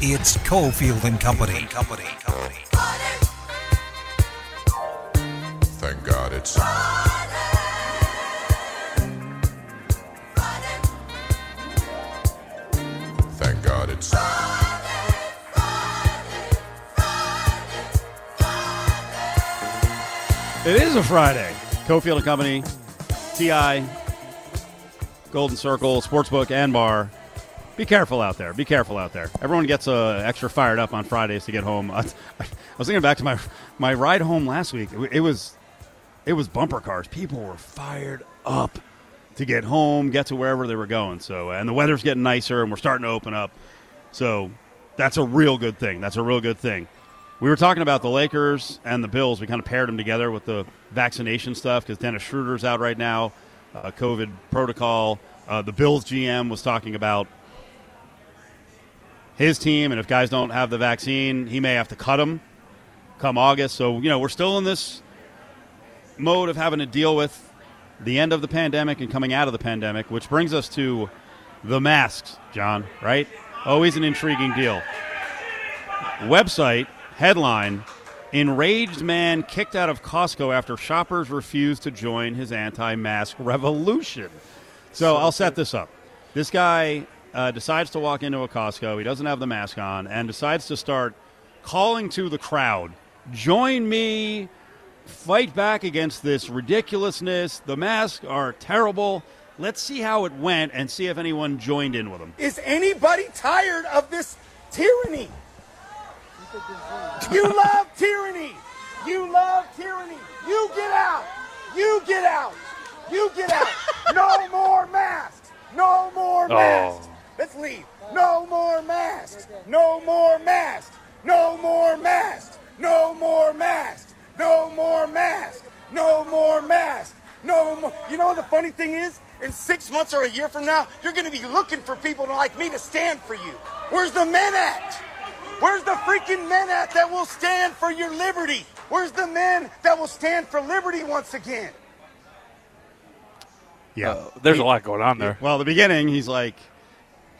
It's Cofield and Company. Company. Company. Thank God it's. Thank God it's. It is a Friday. Cofield and Company, TI, Golden Circle, Sportsbook, and Bar. Be careful out there. Be careful out there. Everyone gets uh, extra fired up on Fridays to get home. I, I was thinking back to my my ride home last week. It, it was it was bumper cars. People were fired up to get home, get to wherever they were going. So, and the weather's getting nicer, and we're starting to open up. So, that's a real good thing. That's a real good thing. We were talking about the Lakers and the Bills. We kind of paired them together with the vaccination stuff because Dennis Schroeder's out right now, uh, COVID protocol. Uh, the Bills GM was talking about his team, and if guys don't have the vaccine, he may have to cut them come August. So, you know, we're still in this mode of having to deal with the end of the pandemic and coming out of the pandemic, which brings us to the masks, John, right? Always an intriguing deal. Website headline Enraged man kicked out of Costco after shoppers refused to join his anti mask revolution. So I'll set this up. This guy uh, decides to walk into a Costco. He doesn't have the mask on and decides to start calling to the crowd join me, fight back against this ridiculousness. The masks are terrible. Let's see how it went and see if anyone joined in with him. Is anybody tired of this tyranny? You love tyranny. You love tyranny. You get out. You get out. You get out. No more masks. No more masks. Let's leave. No more masks. No more masks. No more masks. No more masks. No more masks. No more masks. No more. You know what the funny thing is? In six months or a year from now, you're going to be looking for people like me to stand for you. Where's the men at? Where's the freaking men at that will stand for your liberty? Where's the men that will stand for liberty once again? Yeah. Uh, there's a lot going on there. Well, the beginning, he's like,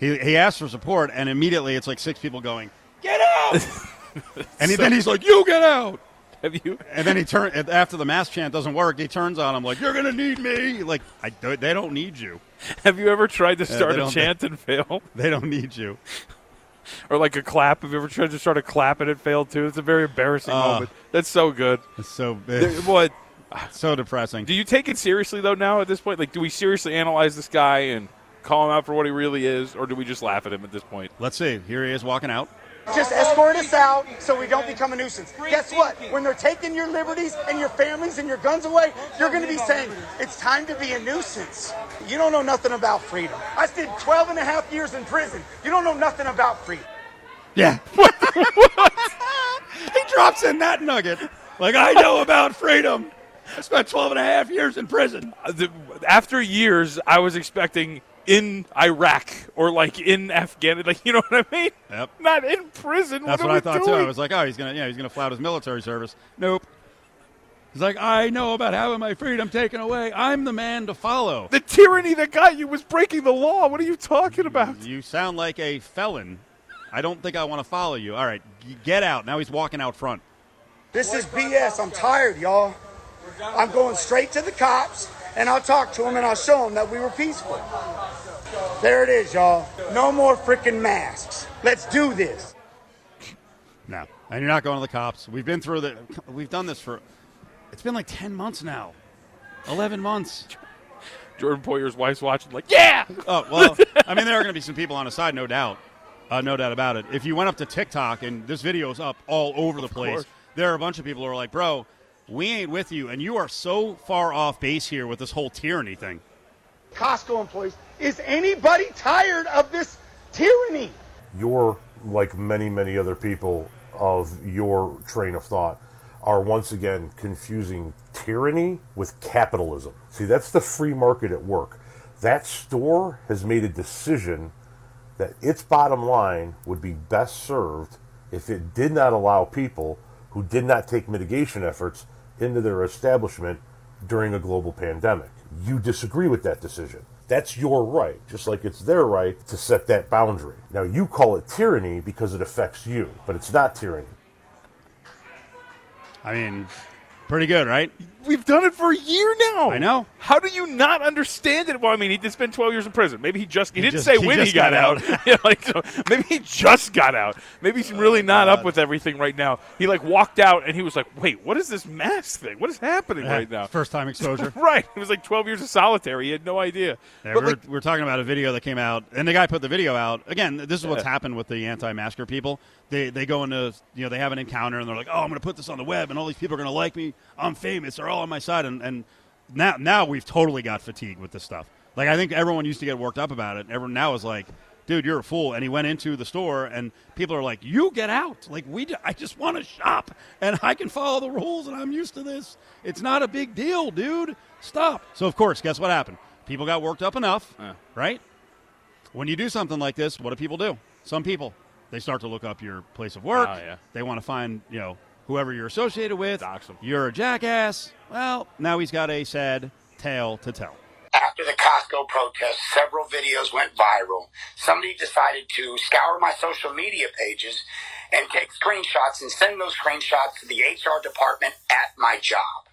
he, he asked for support, and immediately it's like six people going, get out! and he, then he's like, you get out! Have you? And then he turn after the mass chant doesn't work. He turns on him like, "You're gonna need me." Like, I, they don't need you. Have you ever tried to they start a chant and fail, They don't need you. or like a clap? Have you ever tried to start a clap and it failed too? It's a very embarrassing Uh, moment. That's so good. It's so There- What? so depressing. Do you take it seriously though? Now at this point, like, do we seriously analyze this guy and call him out for what he really is, or do we just laugh at him at this point? Let's see. Here he is walking out. Just escort us out so we don't become a nuisance. Guess what? When they're taking your liberties and your families and your guns away, you're going to be saying, it's time to be a nuisance. You don't know nothing about freedom. I spent 12 and a half years in prison. You don't know nothing about freedom. Yeah. he drops in that nugget. Like, I know about freedom. I spent 12 and a half years in prison. Uh, After years, I was expecting in Iraq or like in Afghanistan, like you know what I mean? Yep. Not in prison. That's what, what, I we thought too. I was like, oh, he's gonna, yeah, he's gonna flout his military service. Nope. He's like, I know about having my freedom taken away. I'm the man to follow. the tyranny that got you was breaking the law. What are you talking about? You sound like a felon. I don't think I want to follow you. All right, get out. Now he's walking out front. This is BS. I'm tired, y'all. I'm going straight to the cops and I'll talk to them and I'll show them that we were peaceful. There it is, y'all. No more freaking masks. Let's do this. No, and you're not going to the cops. We've been through the. We've done this for. It's been like ten months now. Eleven months. Jordan Poyer's wife's watching, like, yeah. Oh well, I mean, there are going to be some people on the side, no doubt, uh, no doubt about it. If you went up to TikTok and this video is up all over the place, course. there are a bunch of people who are like, "Bro, we ain't with you," and you are so far off base here with this whole tyranny thing. Costco employees, is anybody tired of this tyranny? you're like many, many other people of your train of thought are once again confusing tyranny with capitalism. See, that's the free market at work. That store has made a decision that its bottom line would be best served if it did not allow people who did not take mitigation efforts into their establishment during a global pandemic. You disagree with that decision. That's your right, just like it's their right to set that boundary. Now, you call it tyranny because it affects you, but it's not tyranny. I mean, pretty good, right? We've done it for a year now. I know. How do you not understand it? Well, I mean, he did spend 12 years in prison. Maybe he just, he, He didn't just- say he when he got, got out. yeah, like, so maybe he just got out. Maybe he's oh, really not up with everything right now. He, like, walked out and he was like, wait, what is this mask thing? What is happening uh, right now? First time exposure. Right. It was like 12 years of solitary. He had no idea. Yeah, we're, like, we're talking about a video that came out, and the guy put the video out. Again, this is what's Yeah. happened with the anti-masker people. They they go into you know they have an encounter and they're like, oh, I'm going to put this on the web, and all these people are going to like me. I'm famous. They're all on my side, and and now now we've totally got fatigued with this stuff. Like I think everyone used to get worked up about it. Everyone now is like. Dude, you're a fool. And he went into the store, and people are like, "You get out! Like we, I just want to shop, and I can follow the rules, and I'm used to this. It's not a big deal, dude. Stop." So of course, guess what happened? People got worked up enough, right? When you do something like this, what do people do? Some people they start to look up your place of work. Oh, yeah. They want to find you know whoever you're associated with. You're a jackass. Well, now he's got a sad tale to tell. After the Costco protest, several videos went viral. Somebody decided to scour my social media pages and take screenshots and send those screenshots to the HR department at my job.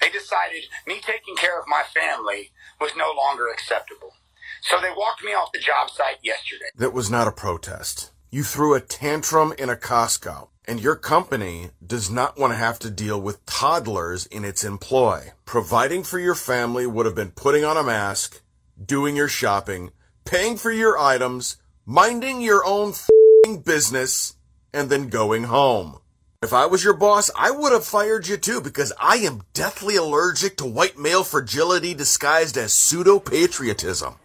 They decided me taking care of my family was no longer acceptable. So they walked me off the job site yesterday. That was not a protest. You threw a tantrum in a Costco, and your company does not want to have to deal with toddlers in its employ. Providing for your family would have been putting on a mask, doing your shopping, paying for your items, minding your own business, and then going home. If I was your boss, I would have fired you too because I am deathly allergic to white male fragility disguised as pseudo patriotism.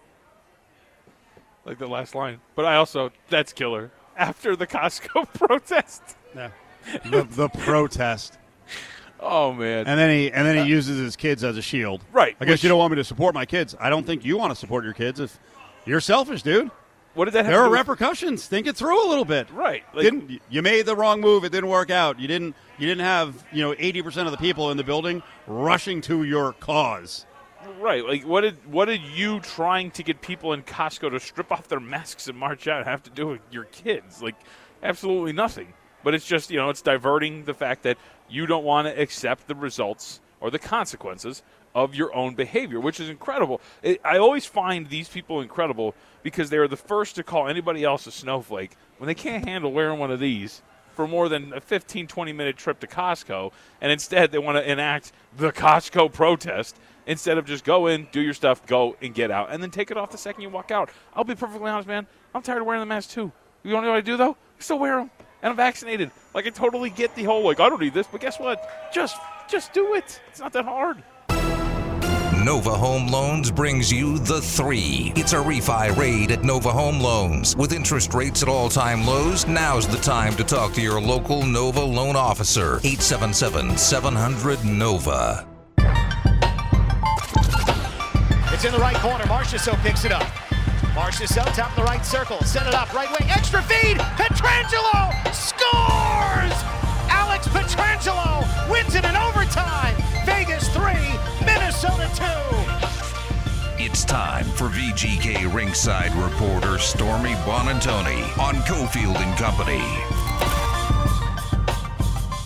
like the last line. But I also, that's killer. After the Costco protest. Yeah. the, the protest, Oh, man. and then he and then he uh, uses his kids as a shield. Right, I guess which- you don't want me to support my kids. I don't think you want to support your kids if you're selfish, dude. what did that have There to are with- repercussions. Think it through a little bit. Right. Like, didn't you made the wrong move? It didn't work out. You didn't. You didn't have you know eighty percent of the people in the building rushing to your cause. Right. Like, what did what did you trying to get people in Costco to strip off their masks and march out have to do with your kids? Like, absolutely nothing. But it's just you know it's diverting the fact that you don't want to accept the results or the consequences of your own behavior, which is incredible. It, I always find these people incredible because they are the first to call anybody else a snowflake when they can't handle wearing one of these for more than a 15, 20 minute trip to Costco, and instead they want to enact the Costco protest instead of just go in, do your stuff, go and get out, and then take it off the second you walk out. I'll be perfectly honest, man. I'm tired of wearing the mask too. You know what I do though? I still wear them, and I'm vaccinated. Like I totally get the whole like I don't need this, but guess what? Just just do it. It's not that hard. Nova Home Loans brings you the three. It's a refi raid at Nova Home Loans. With interest rates at all time lows, now's the time to talk to your local Nova loan officer. 877 700 Nova. It's in the right corner. Marchessault picks it up. Marchessault top of the right circle. Set it up. Right wing. Extra feed. Pietrangelo scores! Alex Pietrangelo wins it in overtime. Vegas 3, Minnesota 2. It's time for VGK ringside reporter Stormy Buonantony on Cofield and Company.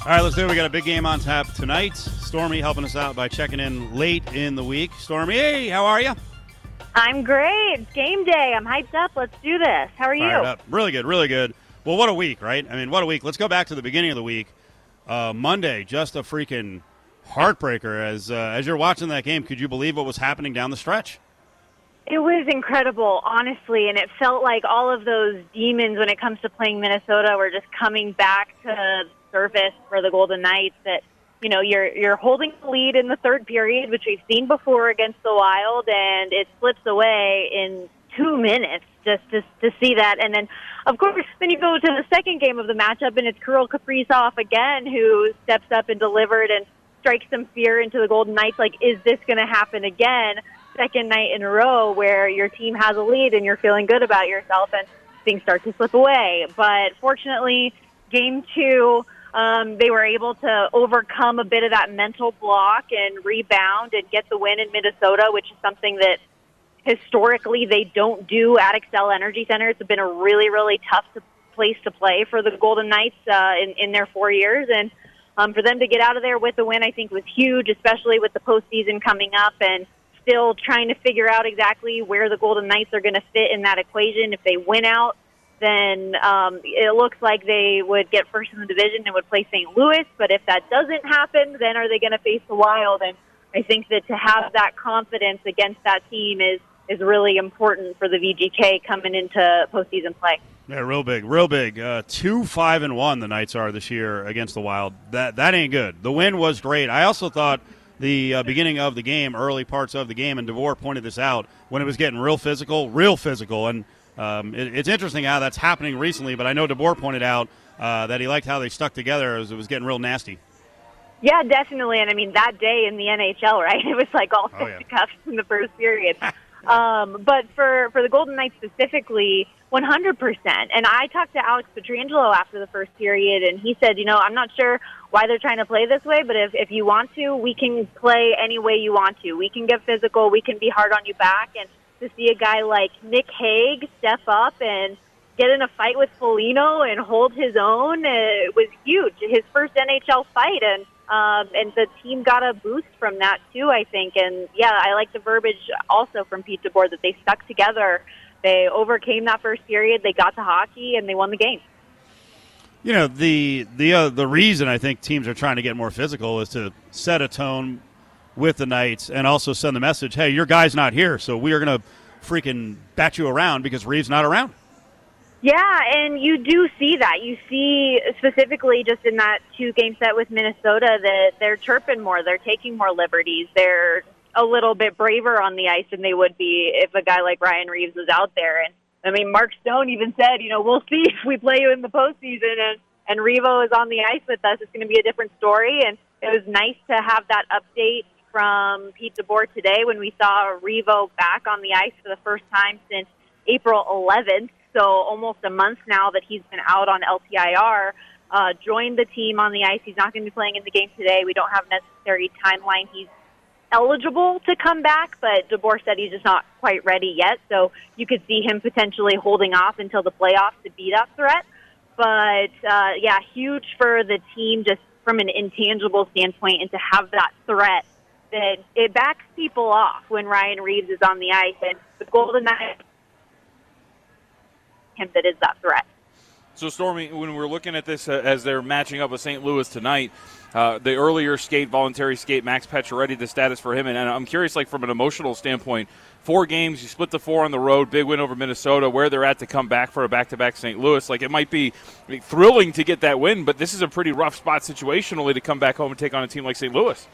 All right, let's do it. We got a big game on tap tonight. Stormy helping us out by checking in late in the week. Stormy, hey, how are you? I'm great. It's game day. I'm hyped up. Let's do this. How are you? Fired up. Really good, really good. Well, what a week, right? I mean, what a week. Let's go back to the beginning of the week. Uh, Monday, just a freaking heartbreaker. As uh, as you're watching that game, could you believe what was happening down the stretch? It was incredible, honestly, and it felt like all of those demons when it comes to playing Minnesota were just coming back to the surface for the Golden Knights. That you know you're you're holding the lead in the third period, which we've seen before against the Wild, and it slips away in two minutes just to to see that, and then of course then you go to the second game of the matchup, and it's Kirill Kaprizov again who steps up and delivered and strikes some fear into the Golden Knights. Like, is this going to happen again? Second night in a row where your team has a lead and you're feeling good about yourself, and things start to slip away. But fortunately, game two, um, they were able to overcome a bit of that mental block and rebound and get the win in Minnesota, which is something that historically they don't do at Xcel Energy Center. It's been a really, really tough to, place to play for the Golden Knights uh, in, in their four years. And um, for them to get out of there with a win, I think was huge, especially with the postseason coming up and still trying to figure out exactly where the Golden Knights are going to fit in that equation. If they win out, then um, it looks like they would get first in the division and would play St. Louis. But if that doesn't happen, then are they going to face the Wild? And I think that to have that confidence against that team is is really important for the VGK coming into postseason play. Yeah, real big, real big. Uh, two five and one the Knights are this year against the Wild. That that ain't good. The win was great. I also thought the uh, beginning of the game, early parts of the game, and DeBoer pointed this out when it was getting real physical, real physical, and um, it, it's interesting how that's happening recently. But I know DeBoer pointed out uh, that he liked how they stuck together as it was getting real nasty. Yeah, definitely. And I mean, that day in the NHL, right? It was like all Oh, yeah. cuffs in the first period. um, but for, for the Golden Knights specifically, 100%. And I talked to Alex Pietrangelo after the first period, and he said, you know, I'm not sure why they're trying to play this way, but if, if you want to, we can play any way you want to. We can get physical. We can be hard on you back. And to see a guy like Nick Hague step up and get in a fight with Foligno and hold his own uh, was huge. His first NHL fight, and um, and the team got a boost from that too. I think, and yeah, I like the verbiage also from Pete DeBoer that they stuck together. They overcame that first period. They got to hockey and they won the game. You know the the uh, the reason I think teams are trying to get more physical is to set a tone with the Knights and also send the message, hey, your guy's not here, so we are going to freaking bat you around because Reaves not around. Yeah, and you do see that. You see specifically just in that two game set with Minnesota that they're chirping more, they're taking more liberties, they're a little bit braver on the ice than they would be if a guy like Ryan Reaves was out there. And I mean, Mark Stone even said, you know, we'll see if we play you in the postseason and and Revo is on the ice with us. It's going to be a different story. And it was nice to have that update from Pete DeBoer today when we saw Revo back on the ice for the first time since April 11th. So almost a month now that he's been out on LTIR. Uh, joined the team on the ice. He's not going to be playing in the game today. We don't have necessary timeline. He's eligible to come back, but DeBoer said he's just not quite ready yet. So you could see him potentially holding off until the playoffs to be that threat. But uh, yeah, huge for the team just from an intangible standpoint, and to have that threat that it backs people off when Ryan Reaves is on the ice, and the Golden Knights him that is that threat. So, Stormy, when we're looking at this uh, as they're matching up with St. Louis tonight, uh, the earlier skate, voluntary skate, Max Pacioretty, the status for him, and, and I'm curious, like from an emotional standpoint, four games, you split the four on the road, big win over Minnesota, where they're at to come back for a back-to-back St. Louis. Like it might be thrilling to get that win, but this is a pretty rough spot situationally to come back home and take on a team like St. Louis.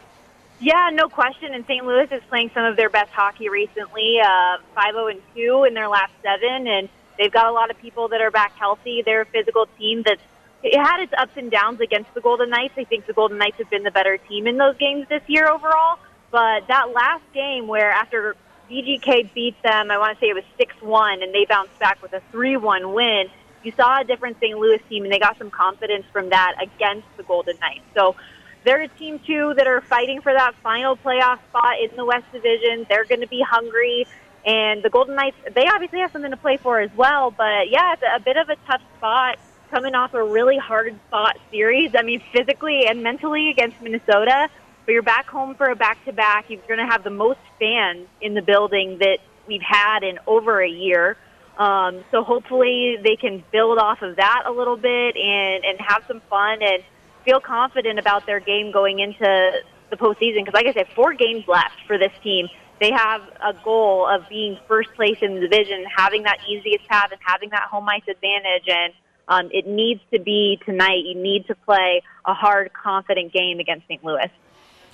Yeah, no question. And St. Louis is playing some of their best hockey recently, uh, 5-0 and 2 in their last seven, and they've got a lot of people that are back healthy. They're a physical team that's it had its ups and downs against the Golden Knights. I think the Golden Knights have been the better team in those games this year overall. But that last game where after VGK beat them, I want to say it was 6-1, and they bounced back with a 3-1 win, you saw a different St. Louis team, and they got some confidence from that against the Golden Knights. So they're a team, too, that are fighting for that final playoff spot in the West Division. They're going to be hungry. And the Golden Knights, they obviously have something to play for as well. But yeah, it's a bit of a tough spot coming off a really hard fought series. I mean, physically and mentally against Minnesota. But you're back home for a back to back. You're going to have the most fans in the building that we've had in over a year. Um, so hopefully they can build off of that a little bit and, and have some fun and feel confident about their game going into the postseason. Because, like I said, four games left for this team. They have a goal of being first place in the division, having that easiest path, and having that home ice advantage. And um, it needs to be tonight. You need to play a hard, confident game against St. Louis.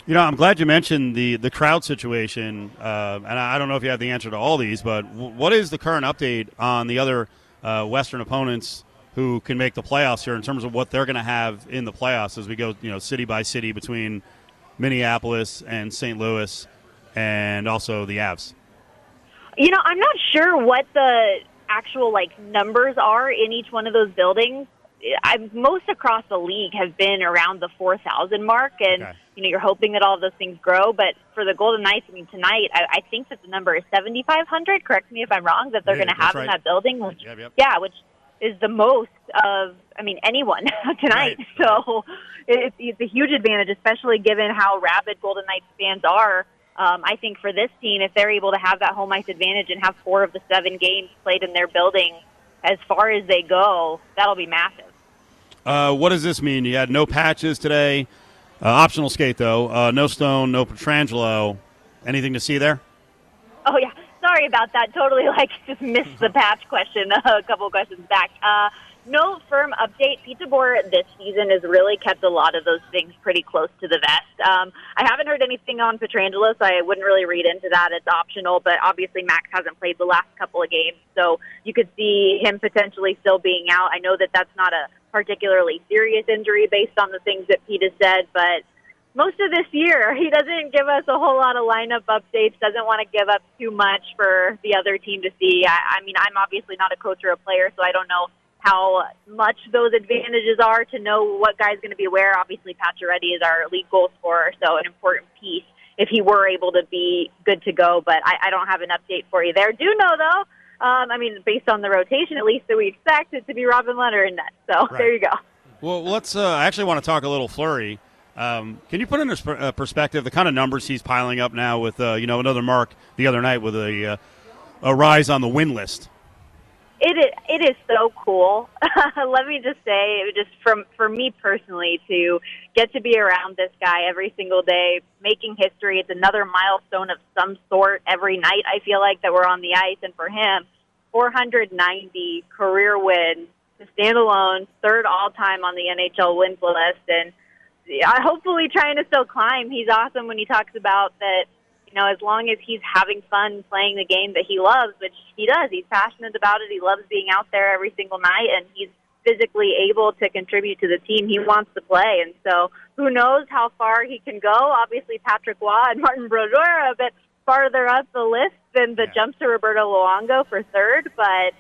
You know, I'm glad you mentioned the the crowd situation, uh, and I don't know if you have the answer to all these, but w- what is the current update on the other uh, Western opponents who can make the playoffs here in terms of what they're going to have in the playoffs as we go, you know, city by city between Minneapolis and St. Louis, and also the Avs. You know, I'm not sure what the actual like numbers are in each one of those buildings. I, most across the league have been around the 4,000 mark, and Okay. you know you're hoping that all of those things grow. But for the Golden Knights, I mean tonight, I, I think that the number is 7,500. Correct me if I'm wrong. That they're Yeah, going to have in that building, which Yep, yep. yeah, which is the most of I mean anyone tonight. Right. So it, it's a huge advantage, especially given how rabid Golden Knights fans are. Um, I think for this team, if they're able to have that home ice advantage and have four of the seven games played in their building as far as they go, that'll be massive. Uh, what does this mean? You had no patches today. Uh, optional skate though. Uh, no Stone, no Pietrangelo. Anything to see there? Oh yeah, sorry about that. Totally like just missed the patch question a couple questions back. Uh, no firm update. Pete DeBoer this season has really kept a lot of those things pretty close to the vest. Um, I haven't heard anything on Pietrangelo, so I wouldn't really read into that. It's optional, but obviously Max hasn't played the last couple of games, so you could see him potentially still being out. I know that that's not a particularly serious injury based on the things that Pete has said, but most of this year, he doesn't give us a whole lot of lineup updates, doesn't want to give up too much for the other team to see. I, I mean, I'm obviously not a coach or a player, so I don't know how much those advantages are to know what guy's going to be where. Obviously, Pacioretty is our lead goal scorer, so an important piece if he were able to be good to go. But I, I don't have an update for you there. Do know, though, um, I mean, based on the rotation, at least that we expect it to be Robin Lehner in net. So Right. there you go. Well, let's. Uh, I actually want to talk a little Fleury. Um, can you put in sp- uh, perspective the kind of numbers he's piling up now with, uh, you know, another mark the other night with a uh, a rise on the win list? It is, it is so cool. Let me just say, just from for me personally, to get to be around this guy every single day, making history. It's another milestone of some sort every night. I feel like that we're on the ice, and for him, 490 career wins to stand alone, third all time on the NHL wins list, and Hopefully trying to still climb. He's awesome when he talks about that. You know, as long as he's having fun playing the game that he loves, which he does, he's passionate about it. He loves being out there every single night, and he's physically able to contribute to the team. He wants to play, and so who knows how far he can go? Obviously, Patrick Roy and Martin Brodeur are a bit farther up the list than the jumps to Roberto Luongo for third, but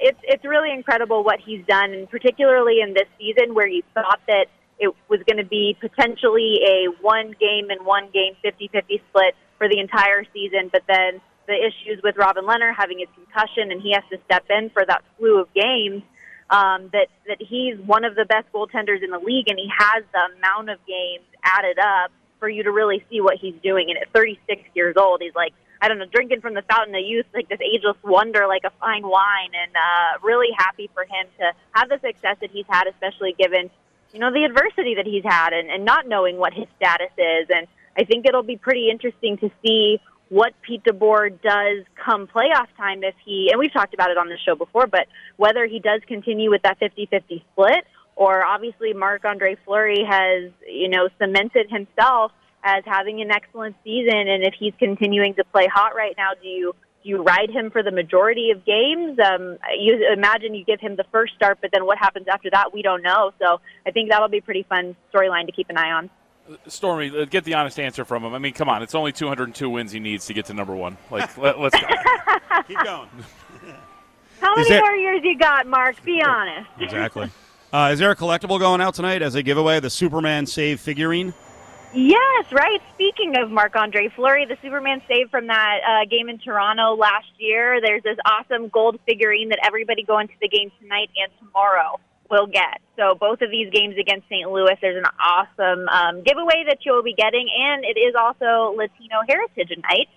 it's it's really incredible what he's done, and particularly in this season where you thought that it was going to be potentially a one game and one game 50-50 split for the entire season, but then the issues with Robin Lehner having his concussion and he has to step in for that slew of games. Um, that that he's one of the best goaltenders in the league, and he has the amount of games added up for you to really see what he's doing. And at 36 years old, he's like I don't know, drinking from the fountain of youth, like this ageless wonder, like a fine wine, and uh, really happy for him to have the success that he's had, especially given, you know, the adversity that he's had and, and not knowing what his status is. And I think it'll be pretty interesting to see what Pete DeBoer does come playoff time if he, and we've talked about it on the show before, but whether he does continue with that 50-50 split or obviously Marc Andre Fleury has, you know, cemented himself as having an excellent season, and if he's continuing to play hot right now, do you you ride him for the majority of games? Um, you imagine you give him the first start, but then what happens after that, we don't know. So I think that'll be a pretty fun storyline to keep an eye on. Stormy, uh, get the honest answer from him. I mean, come on, it's only 202 wins he needs to get to number one. Like, let, let's go. Keep going. How many there- more years you got, Mark? Be honest. Exactly. Uh, is there a collectible going out tonight as a giveaway? The Superman save figurine. Yes, right. Speaking of Marc Andre Fleury, the Superman save from that uh, game in Toronto last year, there's this awesome gold figurine that everybody going to the game tonight and tomorrow will get. So both of these games against St. Louis, there's an awesome um, giveaway that you'll be getting, and it is also Latino Heritage Night.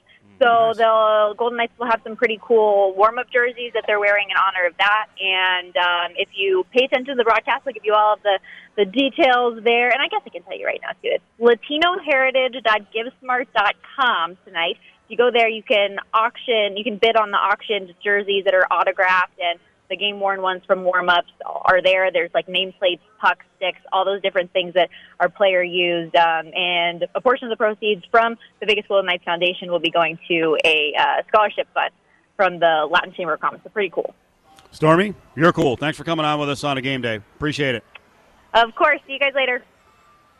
So the Golden Knights will have some pretty cool warm-up jerseys that they're wearing in honor of that. And um, if you pay attention to the broadcast, we'll give you all of the, the details there. And I guess I can tell you right now, too. It's latinoheritage.givesmart.com tonight. If you go there, you can auction, you can bid on the auctioned jerseys that are autographed and the game worn ones from warm ups are there. There's like nameplates, pucks, sticks, all those different things that our player used. Um, and a portion of the proceeds from the Vegas Golden Knights Foundation will be going to a uh, scholarship fund from the Latin Chamber of Commerce. So pretty cool. Stormy, you're cool. Thanks for coming on with us on a game day. Appreciate it. Of course. See you guys later.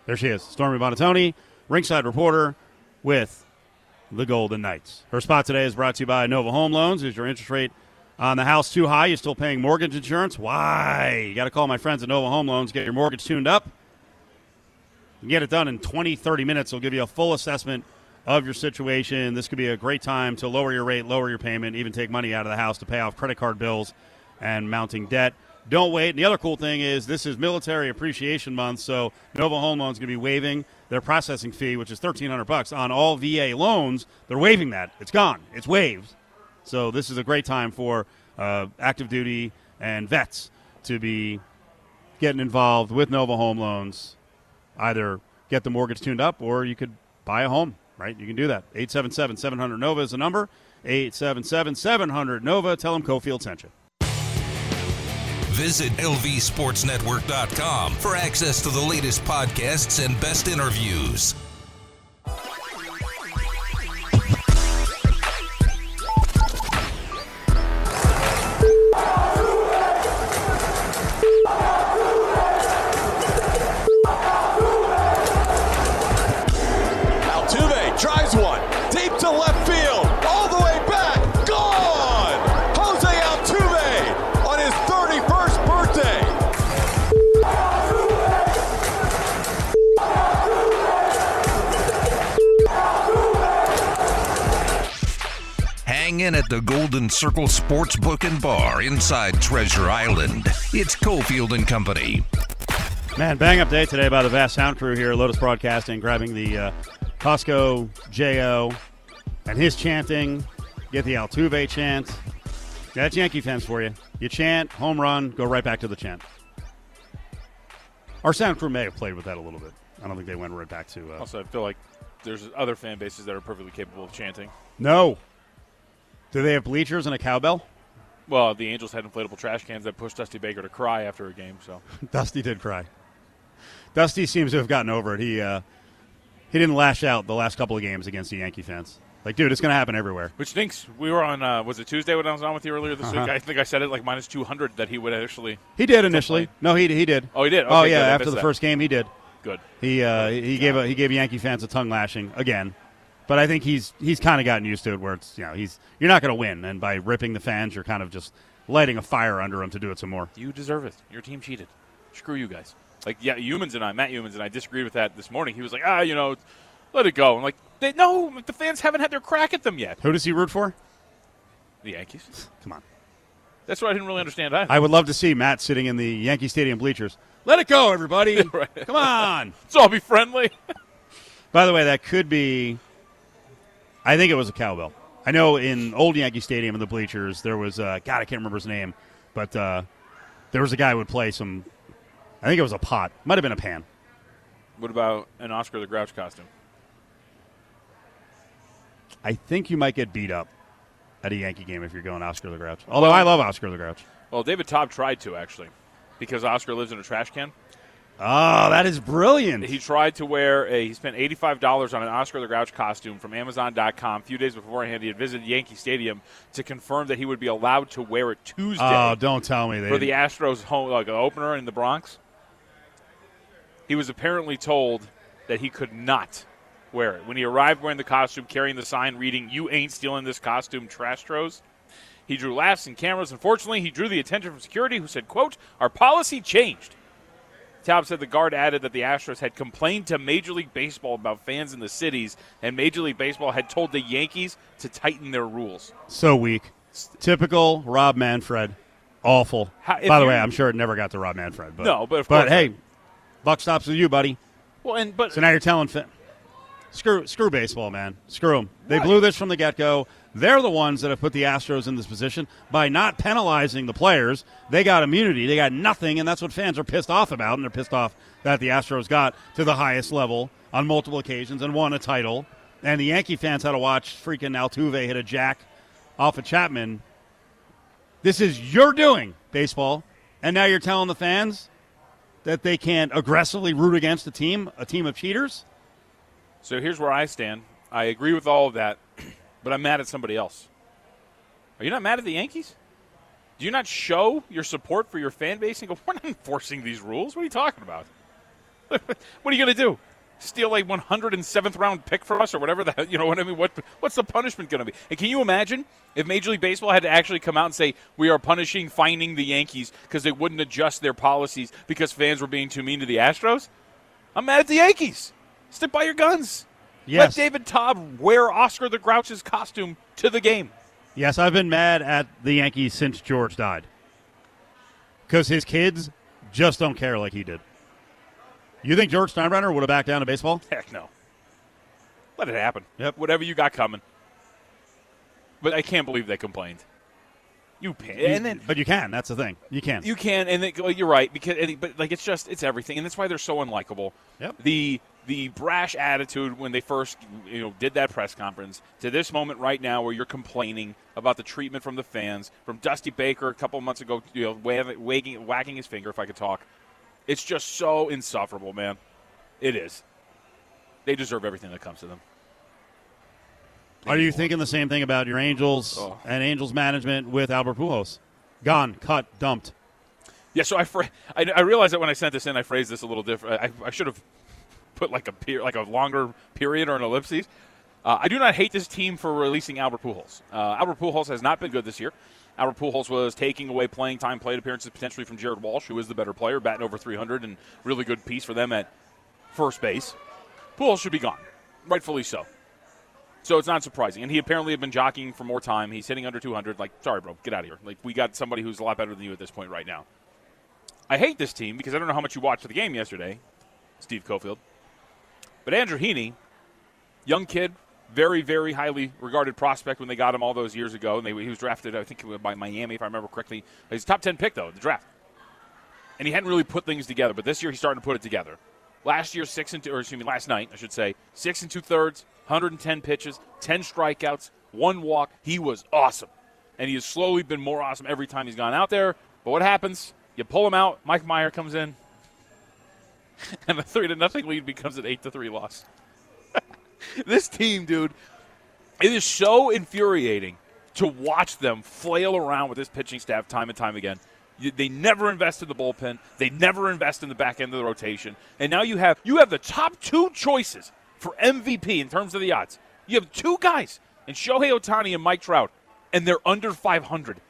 There she is, Stormy Buonantony, ringside reporter with the Golden Knights. Her spot today is brought to you by Nova Home Loans. Is your interest rate On the house too high, you're still paying mortgage insurance. Why? You got to call my friends at Nova Home Loans, get your mortgage tuned up. Get it done in 20, 30 minutes. They'll give you a full assessment of your situation. This could be a great time to lower your rate, lower your payment, even take money out of the house to pay off credit card bills and mounting debt. Don't wait. And the other cool thing is this is Military Appreciation Month, so Nova Home Loans going to be waiving their processing fee, which is thirteen hundred bucks on all VA loans. They're waiving that. It's gone. It's waived. So this is a great time for uh, active duty and vets to be getting involved with Nova Home Loans. Either get the mortgage tuned up, or you could buy a home. Right? You can do that. 877-700 Nova is the number. 877-700 Nova. Tell them Cofield sent you. Visit LVSportsNetwork.com for access to the latest podcasts and best interviews. To left field, all the way back, gone. Jose Altuve on his 31st birthday. Hang in at the Golden Circle Sportsbook and Bar inside Treasure Island. It's Cofield and Company. Man, bang up day today by the vast sound crew here, at Lotus Broadcasting, grabbing the uh, Costco Jo and his chanting. Get the Altuve chant. That's Yankee fans for you. You chant, home run, go right back to the chant. Our sound crew may have played with that a little bit. I don't think they went right back to. Uh, Also, I feel like there's other fan bases that are perfectly capable of chanting. no. Do they have bleachers and a cowbell? Well, the Angels had inflatable trash cans that pushed Dusty Baker to cry after a game. So Dusty did cry. Dusty seems to have gotten over it. He uh, he didn't lash out the last couple of games against the Yankee fans. Like, dude, it's going to happen everywhere. Which stinks. We were on, uh, was it Tuesday when I was on with you earlier this Uh-huh. week? I think I said it like minus 200 that he would actually. He did initially. No, he he did. Oh, he did? oh yeah, good. After the that. first game, he did. Good. He uh, he gave a, he gave Yankee fans a tongue lashing again, but I think he's he's kind of gotten used to it. Where it's you know he's you're not going to win, and by ripping the fans, you're kind of just lighting a fire under him to do it some more. You deserve it. Your team cheated. Screw you guys. Like, yeah, Youmans and I, Matt Youmans and I disagreed with that this morning. He was like, ah, you know, let it go. I'm like, they, no, the fans haven't had their crack at them yet. Who does he root for? The Yankees. Come on. That's what I didn't really understand either. I would love to see Matt sitting in the Yankee Stadium bleachers. Let it go, everybody! Right. Come on. Let's all be friendly. By the way, that could be. I think it was a cowbell. I know in old Yankee Stadium in the bleachers there was uh, God I can't remember his name, but uh, there was a guy who would play some. I think it was a pot. Might have been a pan. What about an Oscar the Grouch costume? I think you might get beat up at a Yankee game if you're going Oscar the Grouch. Although I love Oscar the Grouch. Well, David Taub tried to, actually, because Oscar lives in a trash can. Oh, that is brilliant. He tried to wear a. He spent eighty five dollars on an Oscar the Grouch costume from Amazon.com. A few days beforehand, he had visited Yankee Stadium to confirm that he would be allowed to wear it Tuesday Oh, don't tell me they for the Astros home like opener in the Bronx. He was apparently told that he could not wear it when he arrived wearing the costume, carrying the sign reading "You ain't stealing this costume, trash Trastros." He drew laughs and cameras. Unfortunately, he drew the attention from security, who said, "quote Our policy changed." Taub said the guard added that the Astros had complained to Major League Baseball about fans in the cities, and Major League Baseball had told the Yankees to tighten their rules. So weak. Typical Rob Manfred. Awful. How- By the way, I'm sure it never got to Rob Manfred. But, No, but of but hey, buck stops with you, buddy. Well, and but So now you're telling fa- screw screw baseball, man. Screw them. They blew this from the get go. They're the ones that have put the Astros in this position by not penalizing the players. They got immunity. They got nothing, and that's what fans are pissed off about. And they're pissed off that the Astros got to the highest level on multiple occasions and won a title. And the Yankee fans had to watch freaking Altuve hit a jack off of Chapman. This is your doing, baseball. And now you're telling the fans that they can't aggressively root against a team, a team of cheaters? So here's where I stand. I agree with all of that, but I'm mad at somebody else. Are you not mad at the Yankees? Do you not show your support for your fan base and go, we're not enforcing these rules? What are you talking about? what are you going to do? steal a 107th round pick from us or whatever the you know what I mean? What what's the punishment going to be? And can you imagine if Major League Baseball had to actually come out and say we are punishing finding the Yankees because they wouldn't adjust their policies because fans were being too mean to the Astros? I'm mad at the Yankees. Stick by your guns. Yes. Let David Taub wear Oscar the Grouch's costume to the game. Yes, I've been mad at the Yankees since George died. Because his kids just don't care like he did. You think George Steinbrenner would have backed down to baseball? Heck no. Let it happen. Yep. Whatever you got coming. But I can't believe they complained. You pay, You- and then but you can. That's the thing. You can. you can, and well, you're right because, but like it's just it's everything, and that's why they're so unlikable. Yep. The the brash attitude when they first you know did that press conference to this moment right now where you're complaining about the treatment from the fans from Dusty Baker a couple months ago, you know, wagging, his finger if I could talk. It's just so insufferable, man. It is. They deserve everything that comes to them. Are you thinking the same thing about your Angels Oh. and Angels management with Albert Pujols? Gone, cut, dumped. Yeah, so I, fra- I I realized that when I sent this in, I phrased this a little different. I, I should have put like a like a longer period or an ellipses. Uh, I do not hate this team for releasing Albert Pujols. Uh, Albert Pujols has not been good this year. Albert Pujols was taking away playing time, plate appearances potentially from Jared Walsh, who is the better player, batting over 300, and really good piece for them at first base. Pujols should be gone, rightfully so. So it's not surprising. And he apparently had been jockeying for more time. He's hitting under 200. Like, sorry, bro, get out of here. Like, we got somebody who's a lot better than you at this point right now. I hate this team because I don't know how much you watched the game yesterday, Steve Cofield. But Andrew Heaney, young kid, very, very highly regarded prospect when they got him all those years ago. And they, he was drafted, I think, by Miami, if I remember correctly. He's a top 10 pick, though, in the draft. And he hadn't really put things together, but this year he's starting to put it together. Last year, six and two, or excuse me, last night, I should say, six and two thirds, 110 pitches, 10 strikeouts, one walk. He was awesome. And he has slowly been more awesome every time he's gone out there. But what happens? You pull him out, Mike Meyer comes in, and the three to nothing lead becomes an eight to three loss. this team, dude, it is so infuriating to watch them flail around with this pitching staff time and time again. You, they never invest in the bullpen. They never invest in the back end of the rotation. And now you have you have the top two choices for MVP in terms of the odds. You have two guys, and Shohei Ohtani and Mike Trout, and they're under 500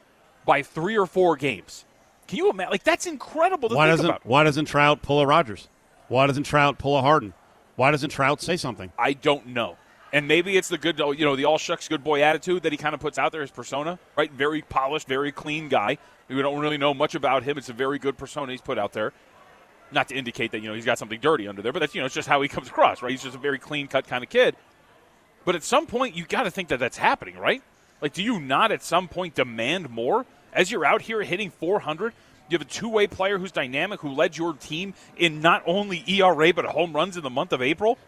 by three or four games. Can you imagine? Like that's incredible to Why doesn't about. Why doesn't Trout pull a Rogers? Why doesn't Trout pull a Harden? Why doesn't Trout say something? I don't know. And maybe it's the good, you know, the all shucks good boy attitude that he kind of puts out there, his persona, right? Very polished, very clean guy. We don't really know much about him. It's a very good persona he's put out there. Not to indicate that, you know, he's got something dirty under there, but that's, you know, it's just how he comes across, right? He's just a very clean cut kind of kid. But at some point, you got to think that that's happening, right? Like, do you not at some point demand more? As you're out here hitting 400, you have a two way player who's dynamic, who led your team in not only ERA, but home runs in the month of April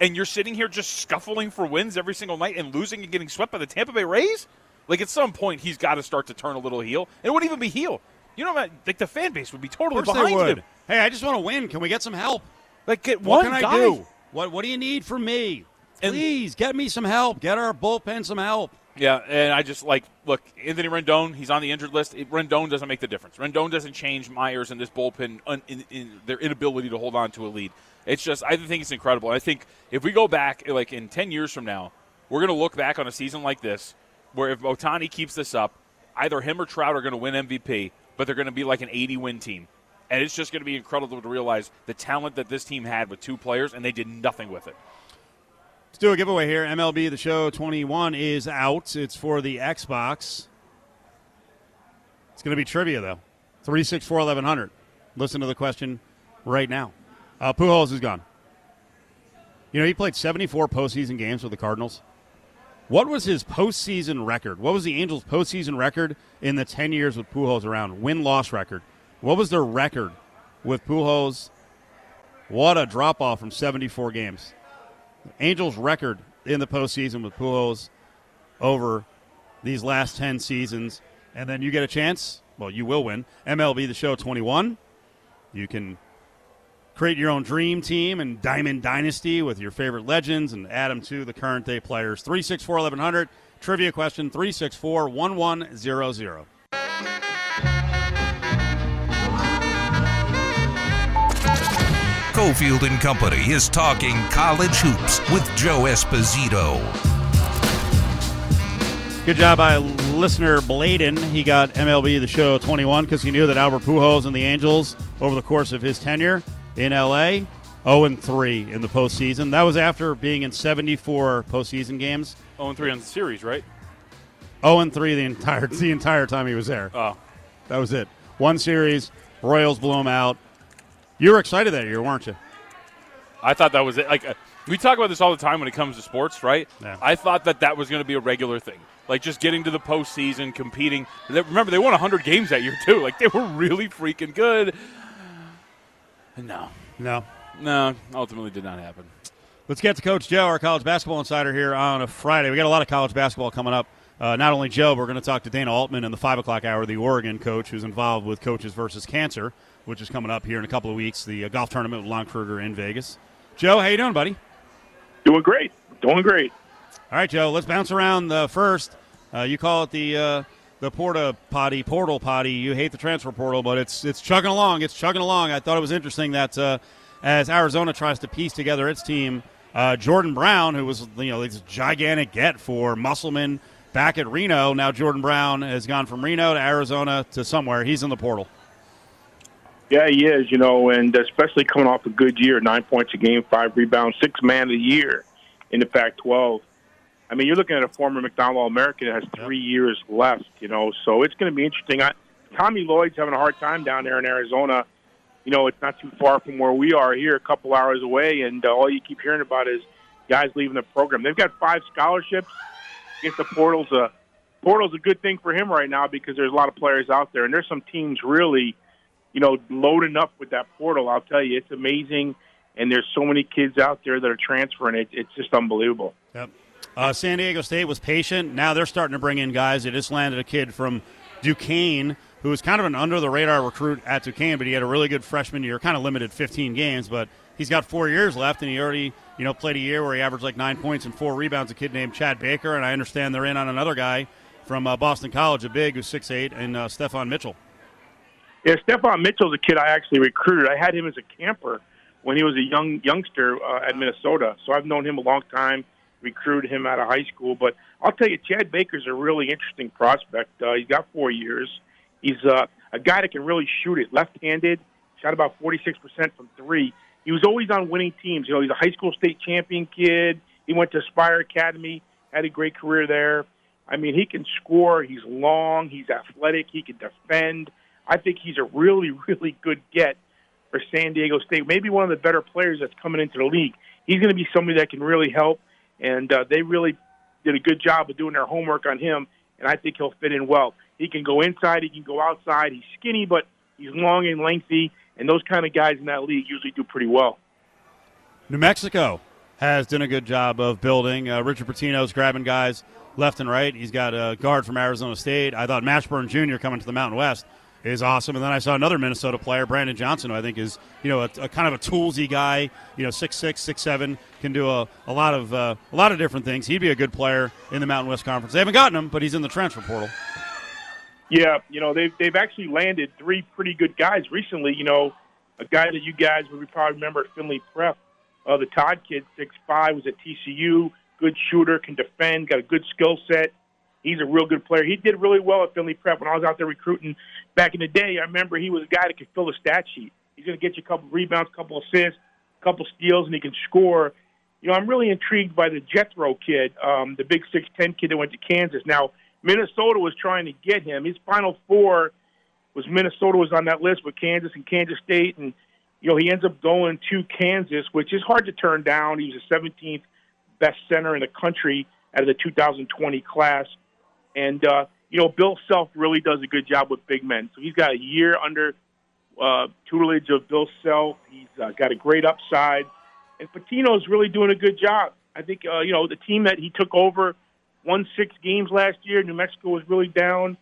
and you're sitting here just scuffling for wins every single night and losing and getting swept by the Tampa Bay Rays? Like at some point, he's got to start to turn a little heel, and it wouldn't even be heel. You know, what? like the fan base would be totally behind him. Hey, I just want to win. Can we get some help? Like get What one can guy. I do? What What do you need from me? And- Please get me some help. Get our bullpen some help. Yeah, and I just like look Anthony Rendon. He's on the injured list. It, Rendon doesn't make the difference. Rendon doesn't change Mayers and this bullpen un, in, in their inability to hold on to a lead. It's just I think it's incredible. I think if we go back like in ten years from now, we're going to look back on a season like this, where if Ohtani keeps this up, either him or Trout are going to win MVP, but they're going to be like an 80 win team. And it's just going to be incredible to realize the talent that this team had with two players, and they did nothing with it. Let's do a giveaway here. MLB The Show 21 is out. It's for the Xbox. It's going to be trivia, though. 364 1100. Listen to the question right now. Uh, Pujols is gone. You know, he played 74 postseason games with the Cardinals. What was his postseason record? What was the Angels' postseason record in the 10 years with Pujols around? Win loss record. What was their record with Pujols? What a drop off from 74 games. Angels' record in the postseason with Pujols over these last 10 seasons. And then you get a chance. Well, you will win. MLB The Show 21. You can create your own dream team and Diamond Dynasty with your favorite legends and add them to the current day players. 364 1100. Trivia question 364 1100. Cofield and Company is talking college hoops with Joe Esposito. Good job by listener Bladen. He got MLB The Show 21 because he knew that Albert Pujols and the Angels, over the course of his tenure in LA, 0 and 3 in the postseason. That was after being in 74 postseason games. 0 and 3 on the series, right? 0 and 3 the entire the entire time he was there. Oh, That was it. One series, Royals blew him out. You were excited that year, weren't you? I thought that was it. Like uh, we talk about this all the time when it comes to sports, right? Yeah. I thought that that was going to be a regular thing, like just getting to the postseason, competing. Remember, they won 100 games that year too. Like they were really freaking good. No, No. no, ultimately did not happen. Let's get to Coach Joe, our college basketball insider here on a Friday. We got a lot of college basketball coming up. Uh, not only Joe, but we're going to talk to Dana Altman in the five o'clock hour, the Oregon coach who's involved with Coaches versus Cancer, which is coming up here in a couple of weeks. The uh, golf tournament with Lon Kruger in Vegas. Joe, how you doing, buddy? Doing great. Doing great. All right, Joe. Let's bounce around uh, first. Uh, you call it the uh, the porta potty, portal potty. You hate the transfer portal, but it's it's chugging along. It's chugging along. I thought it was interesting that uh, as Arizona tries to piece together its team, uh, Jordan Brown, who was you know this gigantic get for Musselman back at Reno, now Jordan Brown has gone from Reno to Arizona to somewhere. He's in the portal. Yeah, he is, you know, and especially coming off a good year, nine points a game, five rebounds, six man of the year in the Pac 12. I mean, you're looking at a former McDonald American that has three years left, you know, so it's going to be interesting. I, Tommy Lloyd's having a hard time down there in Arizona. You know, it's not too far from where we are here, a couple hours away, and uh, all you keep hearing about is guys leaving the program. They've got five scholarships. I guess the portal's a portal's a good thing for him right now because there's a lot of players out there, and there's some teams really, you know, loading up with that portal. I'll tell you, it's amazing, and there's so many kids out there that are transferring. It, it's just unbelievable. Yep. Uh, San Diego State was patient. Now they're starting to bring in guys. They just landed a kid from Duquesne who was kind of an under the radar recruit at Duquesne, but he had a really good freshman year, kind of limited 15 games, but he's got four years left, and he already you know played a year where he averaged like nine points and four rebounds. A kid named Chad Baker, and I understand they're in on another guy from uh, Boston College, a big who's 6'8", and uh, Steffon Mitchell. Yeah, Steffon Mitchell's a kid I actually recruited. I had him as a camper when he was a young youngster uh, at Minnesota, so I've known him a long time. Recruited him out of high school, but I'll tell you, Chad Baker's a really interesting prospect. Uh, he's got four years. He's uh, a guy that can really shoot it, left-handed. Shot about forty-six percent from three. He was always on winning teams. You know, he's a high school state champion kid. He went to Aspire Academy, had a great career there. I mean, he can score. He's long. He's athletic. He can defend. I think he's a really, really good get for San Diego State. Maybe one of the better players that's coming into the league. He's going to be somebody that can really help, and uh, they really did a good job of doing their homework on him. And I think he'll fit in well. He can go inside. He can go outside. He's skinny, but he's long and lengthy. And those kind of guys in that league usually do pretty well. New Mexico has done a good job of building. Uh, Richard Pitino's grabbing guys left and right. He's got a guard from Arizona State. I thought Mashburn Jr. coming to the Mountain West is awesome. And then I saw another Minnesota player, Brandon Johnson, who I think is you know a, a kind of a toolsy guy. You know, six six, six seven, can do a, a lot of uh, a lot of different things. He'd be a good player in the Mountain West Conference. They haven't gotten him, but he's in the transfer portal. Yeah, you know they've they've actually landed three pretty good guys recently. You know, a guy that you guys would probably remember at Findlay Prep, uh, the Todd kid, six five, was at TCU. Good shooter, can defend, got a good skill set. He's a real good player. He did really well at Findlay Prep when I was out there recruiting back in the day. I remember he was a guy that could fill the stat sheet. He's going to get you a couple rebounds, a couple assists, a couple steals, and he can score. You know, I'm really intrigued by the Gethro kid, um, the big six ten kid that went to Kansas. Now, Minnesota was trying to get him. His final four was Minnesota was on that list with Kansas and Kansas State, and you know he ends up going to Kansas, which is hard to turn down. He was the 17th best center in the country out of the 2020 class, and uh, you know Bill Self really does a good job with big men. So he's got a year under uh, tutelage of Bill Self. He's uh, got a great upside, and Pitino's really doing a good job. I think uh, you know the team that he took over won six games last year. New Mexico was really down,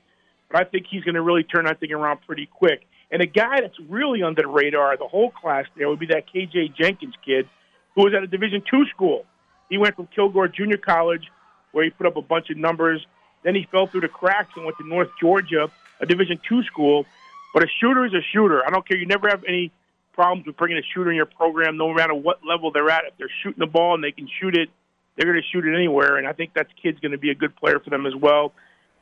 but I think he's going to really turn that thing around pretty quick. And a guy that's really under the radar, the whole class there, would be that KJ Jenkins kid, who was at a Division two school. He went from Kilgore Junior College, where he put up a bunch of numbers. Then he fell through the cracks and went to North Georgia, a Division two school. But a shooter is a shooter. I don't care. You never have any problems with bringing a shooter in your program, no matter what level they're at. If they're shooting the ball and they can shoot it, they're going to shoot it anywhere. And I think that kid's going to be a good player for them as well.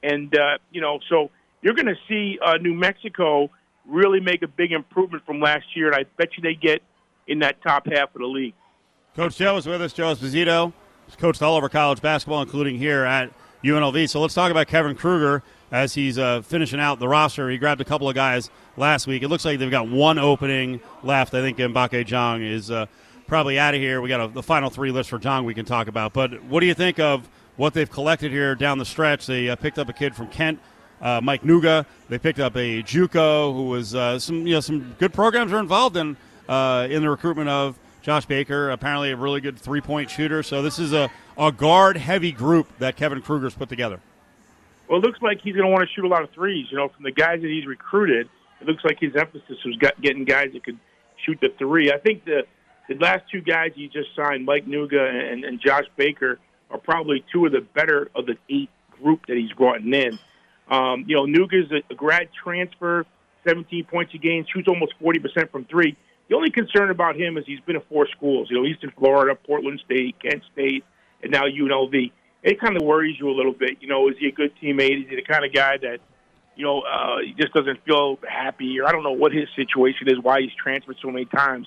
And uh, you know, so you're going to see uh, New Mexico really make a big improvement from last year, and I bet you they get in that top half of the league. Coach Joe is with us. Joe Esposito. He's coached all over college basketball, including here at UNLV. So let's talk about Kevin Kruger as he's uh, finishing out the roster. He grabbed a couple of guys last week. It looks like they've got one opening left. I think Mbacke Diong is uh, probably out of here. We got a, the final three lists for Diong we can talk about. But what do you think of what they've collected here down the stretch? They uh, picked up a kid from Kent. Uh, Mike Nuga. They picked up a JUCO who was uh, some you know some good programs are involved in uh, in the recruitment of Josh Baker. Apparently, a really good three point shooter. So this is a, a guard heavy group that Kevin Kruger's put together. Well, it looks like he's going to want to shoot a lot of threes. You know, from the guys that he's recruited, it looks like his emphasis was getting guys that could shoot the three. I think the the last two guys he just signed, Mike Nuga and, and Josh Baker, are probably two of the better of the eight group that he's brought in. Um, you know, Nuga's a, a grad transfer, 17 points a game, shoots almost 40% from three. The only concern about him is he's been at four schools, you know, Eastern Florida, Portland State, Kent State, and now UNLV. It kind of worries you a little bit. You know, is he a good teammate? Is he the kind of guy that, you know, uh, he just doesn't feel happy, or I don't know what his situation is, why he's transferred so many times.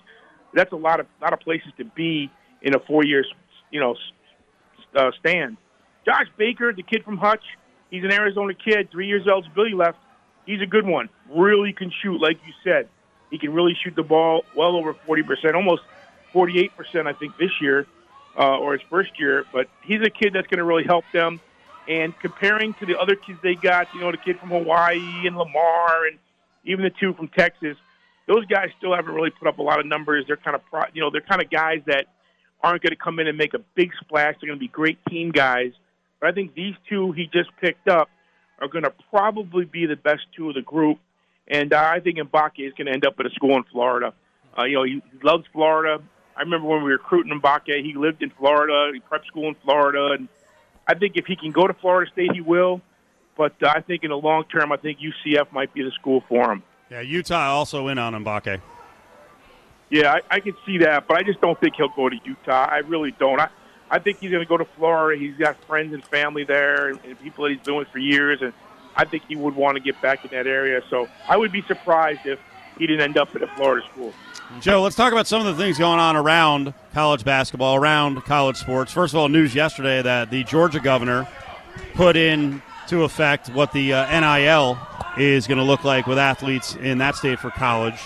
That's a lot of lot of places to be in a four year, you know, uh, stand. Josh Baker, the kid from Hutch, He's an Arizona kid, three years eligibility left. He's a good one. Really can shoot, like you said. He can really shoot the ball well over 40%, almost 48%, I think, this year uh, or his first year. But he's a kid that's going to really help them. And comparing to the other kids they got, you know, the kid from Hawaii and Lamar and even the two from Texas, those guys still haven't really put up a lot of numbers. They're kind of, pro, you know, they're kind of guys that aren't going to come in and make a big splash. They're going to be great team guys but I think these two he just picked up are going to probably be the best two of the group. And uh, I think Mbacke is going to end up at a school in Florida. Uh, you know, he loves Florida. I remember when we were recruiting Mbacke, he lived in Florida, he prep school in Florida, and I think if he can go to Florida State, he will. But uh, I think in the long term, I think UCF might be the school for him. Yeah, Utah also in on Mbacke. Yeah, I, I can see that, but I just don't think he'll go to Utah. I really don't. I, I think he's going to go to Florida. He's got friends and family there and, and people that he's been with for years, and I think he would want to get back in that area. So I would be surprised if he didn't end up at a Florida school. Joe, let's talk about some of the things going on around college basketball, around college sports. First of all, news yesterday that the Georgia governor put in to effect what the uh, NIL is going to look like with athletes in that state for college.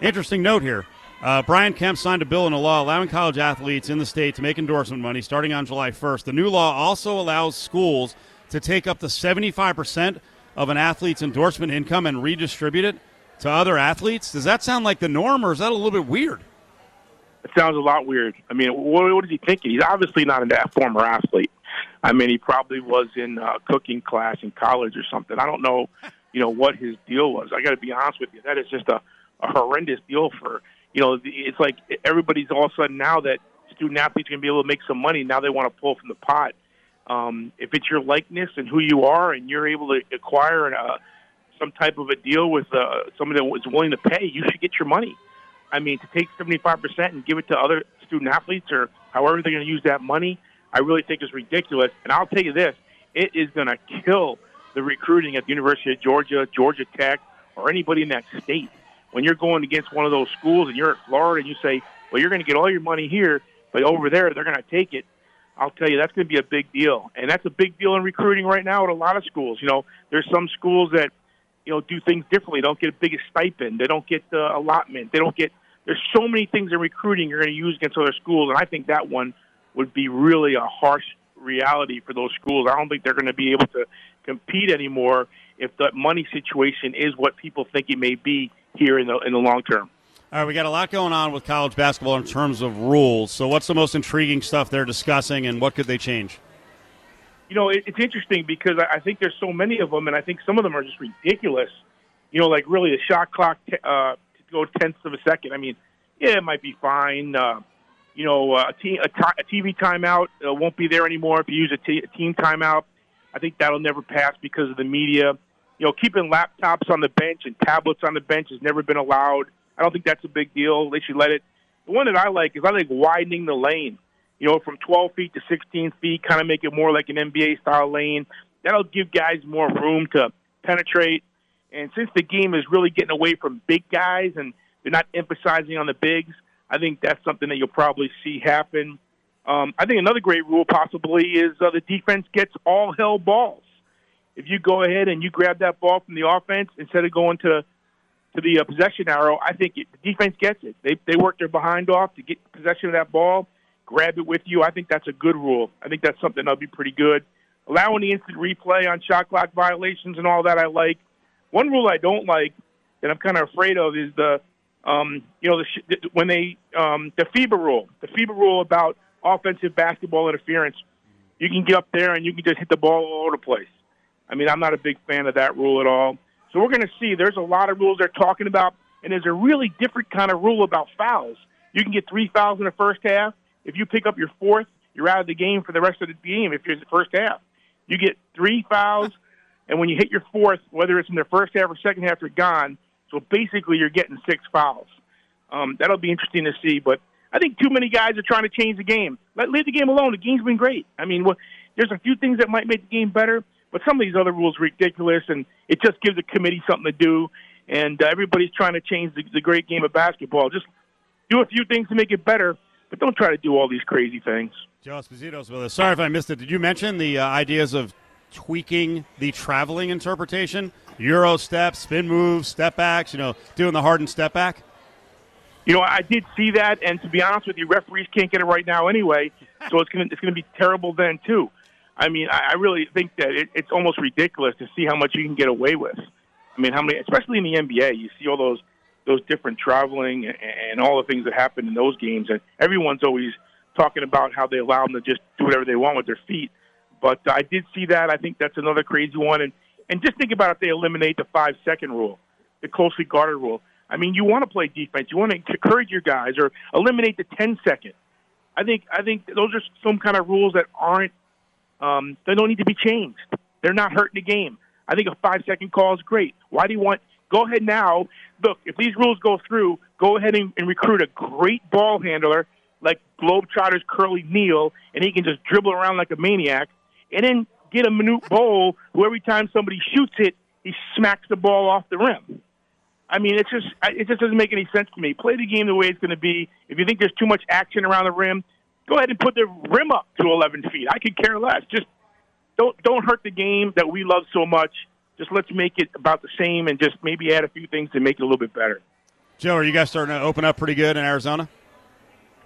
Interesting note here. Uh, Brian Kemp signed a bill into law allowing college athletes in the state to make endorsement money starting on July 1st. The new law also allows schools to take up to 75% of an athlete's endorsement income and redistribute it to other athletes. Does that sound like the norm, or is that a little bit weird? It sounds a lot weird. I mean, what, what is he thinking? He's obviously not a former athlete. I mean, he probably was in a cooking class in college or something. I don't know, you know, what his deal was. I got to be honest with you. That is just a, a horrendous deal for you know, it's like everybody's all of a sudden now that student athletes to be able to make some money. Now they want to pull from the pot. Um, if it's your likeness and who you are, and you're able to acquire a, uh, some type of a deal with uh, somebody that was willing to pay, you should get your money. I mean, to take 75% and give it to other student athletes or however they're going to use that money, I really think is ridiculous. And I'll tell you this it is going to kill the recruiting at the University of Georgia, Georgia Tech, or anybody in that state when you're going against one of those schools and you're at Florida and you say, well, you're going to get all your money here, but over there they're going to take it. I'll tell you that's going to be a big deal, and that's a big deal in recruiting right now at a lot of schools. You know, there's some schools that you know do things differently. Don't get a big stipend. They don't get the allotment. They don't get. There's so many things in recruiting you're going to use against other schools, and I think that one would be really a harsh reality for those schools. I don't think they're going to be able to compete anymore if the money situation is what people think it may be here in the in the long term. All right, we got a lot going on with college basketball in terms of rules. So, what's the most intriguing stuff they're discussing, and what could they change? You know, it, it's interesting because I think there's so many of them, and I think some of them are just ridiculous. You know, like really a shot clock t- uh, to go tenths of a second. I mean, yeah, it might be fine. Uh, you know, uh, a, t- a, t- a TV timeout uh, won't be there anymore if you use a, t- a team timeout. I think that'll never pass because of the media you know, keeping laptops on the bench and tablets on the bench has never been allowed. I don't think that's a big deal. They should let it. The one that I like is I like widening the lane. You know, from 12 feet to 16 feet, kind of make it more like an NBA style lane. That'll give guys more room to penetrate. And since the game is really getting away from big guys and they're not emphasizing on the bigs, I think that's something that you'll probably see happen. Um, I think another great rule possibly is uh, the defense gets all hell balls. If you go ahead and you grab that ball from the offense instead of going to to the uh, possession arrow, I think it, the defense gets it. They they work their behind off to get possession of that ball, grab it with you. I think that's a good rule. I think that's something that'll be pretty good. Allowing the instant replay on shot clock violations and all that, I like. One rule I don't like that I'm kind of afraid of is the um, you know, the when they um, the FIBA rule, the FIBA rule about offensive basketball interference, you can get up there and you can just hit the ball all over the place. I mean, I'm not a big fan of that rule at all. So we're going to see. There's a lot of rules they're talking about, and there's a really different kind of rule about fouls. You can get three fouls in the first half. If you pick up your fourth, you're out of the game for the rest of the game. If you're in the first half, you get three fouls, and when you hit your fourth, whether it's in the first half or second half, you're gone. So basically, you're getting six fouls. Um, that'll be interesting to see. But I think too many guys are trying to change the game. Let leave the game alone. The game's been great. I mean, well, there's a few things that might make the game better, but some of these other rules are ridiculous, and it just gives the committee something to do. And uh, everybody's trying to change the, the great game of basketball. Just do a few things to make it better, but don't try to do all these crazy things. Joe Esposito's with us. Sorry if I missed it. Did you mention the uh, ideas of tweaking the traveling interpretation? Euro steps, spin moves, step backs, you know, doing the hardened step back? You know, I did see that, and to be honest with you, referees can't get it right now anyway, so it's going to it's to be terrible then too. I mean, I, I really think that it, it's almost ridiculous to see how much you can get away with. I mean, how many, especially in the NBA, you see all those those different traveling and, all the things that happen in those games, and everyone's always talking about how they allow them to just do whatever they want with their feet. But I did see that. I think that's another crazy one, and and just think about if they eliminate the five second rule, the closely guarded rule. I mean, you want to play defense. You want to encourage your guys or eliminate the 10 second. I think I think those are some kind of rules that aren't um, they don't need to be changed. They're not hurting the game. I think a five second call is great. Why do you want? Go ahead now. Look, if these rules go through, go ahead and, and recruit a great ball handler like Globetrotters Curly Neal, and he can just dribble around like a maniac, and then get a Manute Bol who every time somebody shoots it, he smacks the ball off the rim. I mean, it's just it just doesn't make any sense to me. Play the game the way it's going to be. If you think there's too much action around the rim, go ahead and put the rim up to 11 feet. I could care less. Just don't don't hurt the game that we love so much. Just let's make it about the same, and just maybe add a few things to make it a little bit better. Joe, are you guys starting to open up pretty good in Arizona?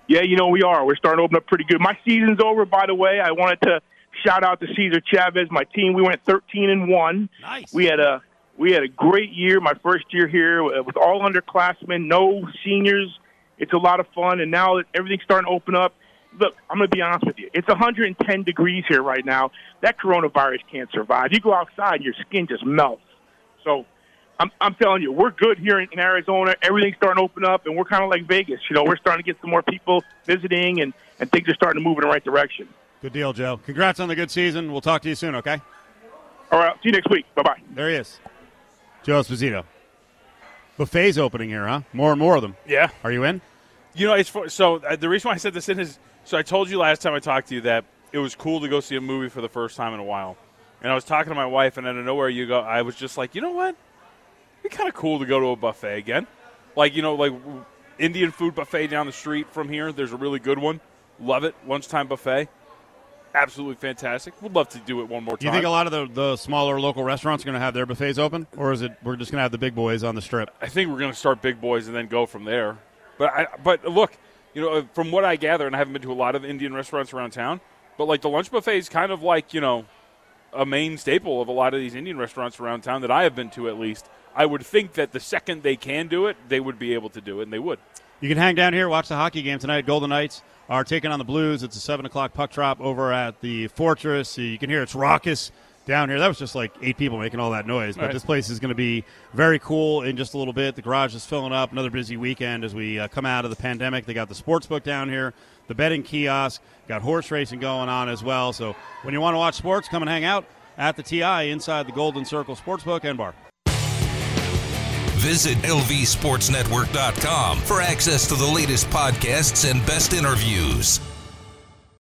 Yeah, you know we are. We're starting to open up pretty good. My season's over, by the way. I wanted to shout out to Cesar Chavez, my team. We went 13 and one. Nice. We had a we had a great year. My first year here with all underclassmen, no seniors. It's a lot of fun, and now that everything's starting to open up. Look, I'm going to be honest with you. It's 110 degrees here right now. That coronavirus can't survive. You go outside, your skin just melts. So I'm, I'm telling you, we're good here in, in Arizona. Everything's starting to open up, and we're kind of like Vegas. You know, we're starting to get some more people visiting, and, and things are starting to move in the right direction. Good deal, Joe. Congrats on the good season. We'll talk to you soon, okay? All right. See you next week. Bye bye. There he is. Joe Esposito. Buffets opening here, huh? More and more of them. Yeah. Are you in? You know, it's for, so uh, the reason why I said this in is so I told you last time I talked to you that it was cool to go see a movie for the first time in a while, and I was talking to my wife, and out of nowhere, you go, I was just like, you know what? It'd be kind of cool to go to a buffet again, like you know, like Indian food buffet down the street from here. There's a really good one. Love it. Lunchtime buffet. Absolutely fantastic. We'd love to do it one more time. Do you think a lot of the, the smaller local restaurants are going to have their buffets open, or is it we're just going to have the big boys on the strip? I think we're going to start big boys and then go from there. But I, but look, you know, from what I gather, and I haven't been to a lot of Indian restaurants around town, but like the lunch buffet is kind of like you know a main staple of a lot of these Indian restaurants around town that I have been to at least. I would think that the second they can do it, they would be able to do it, and they would. You can hang down here, watch the hockey game tonight. Golden Knights are taking on the Blues. It's a seven o'clock puck drop over at the Fortress. You can hear it's raucous down here. That was just like eight people making all that noise. But Right. this place is going to be very cool in just a little bit. The garage is filling up. Another busy weekend as we uh, come out of the pandemic. They got the sports book down here, the betting kiosk, got horse racing going on as well. So when you want to watch sports, come and hang out at the TI inside the Golden Circle Sportsbook and Bar. Visit lvsportsnetwork.com for access to the latest podcasts and best interviews.